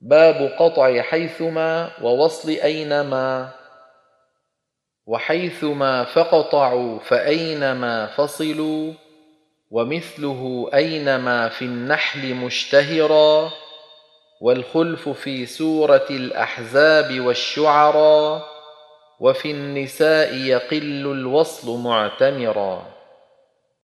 باب قطع حيثما ووصل أينما وحيثما فقطعوا فأينما فصلوا ومثله أينما في النحل مشتهرا والخلف في سورة الأحزاب والشعرا وفي النساء يقل الوصل معتمرا.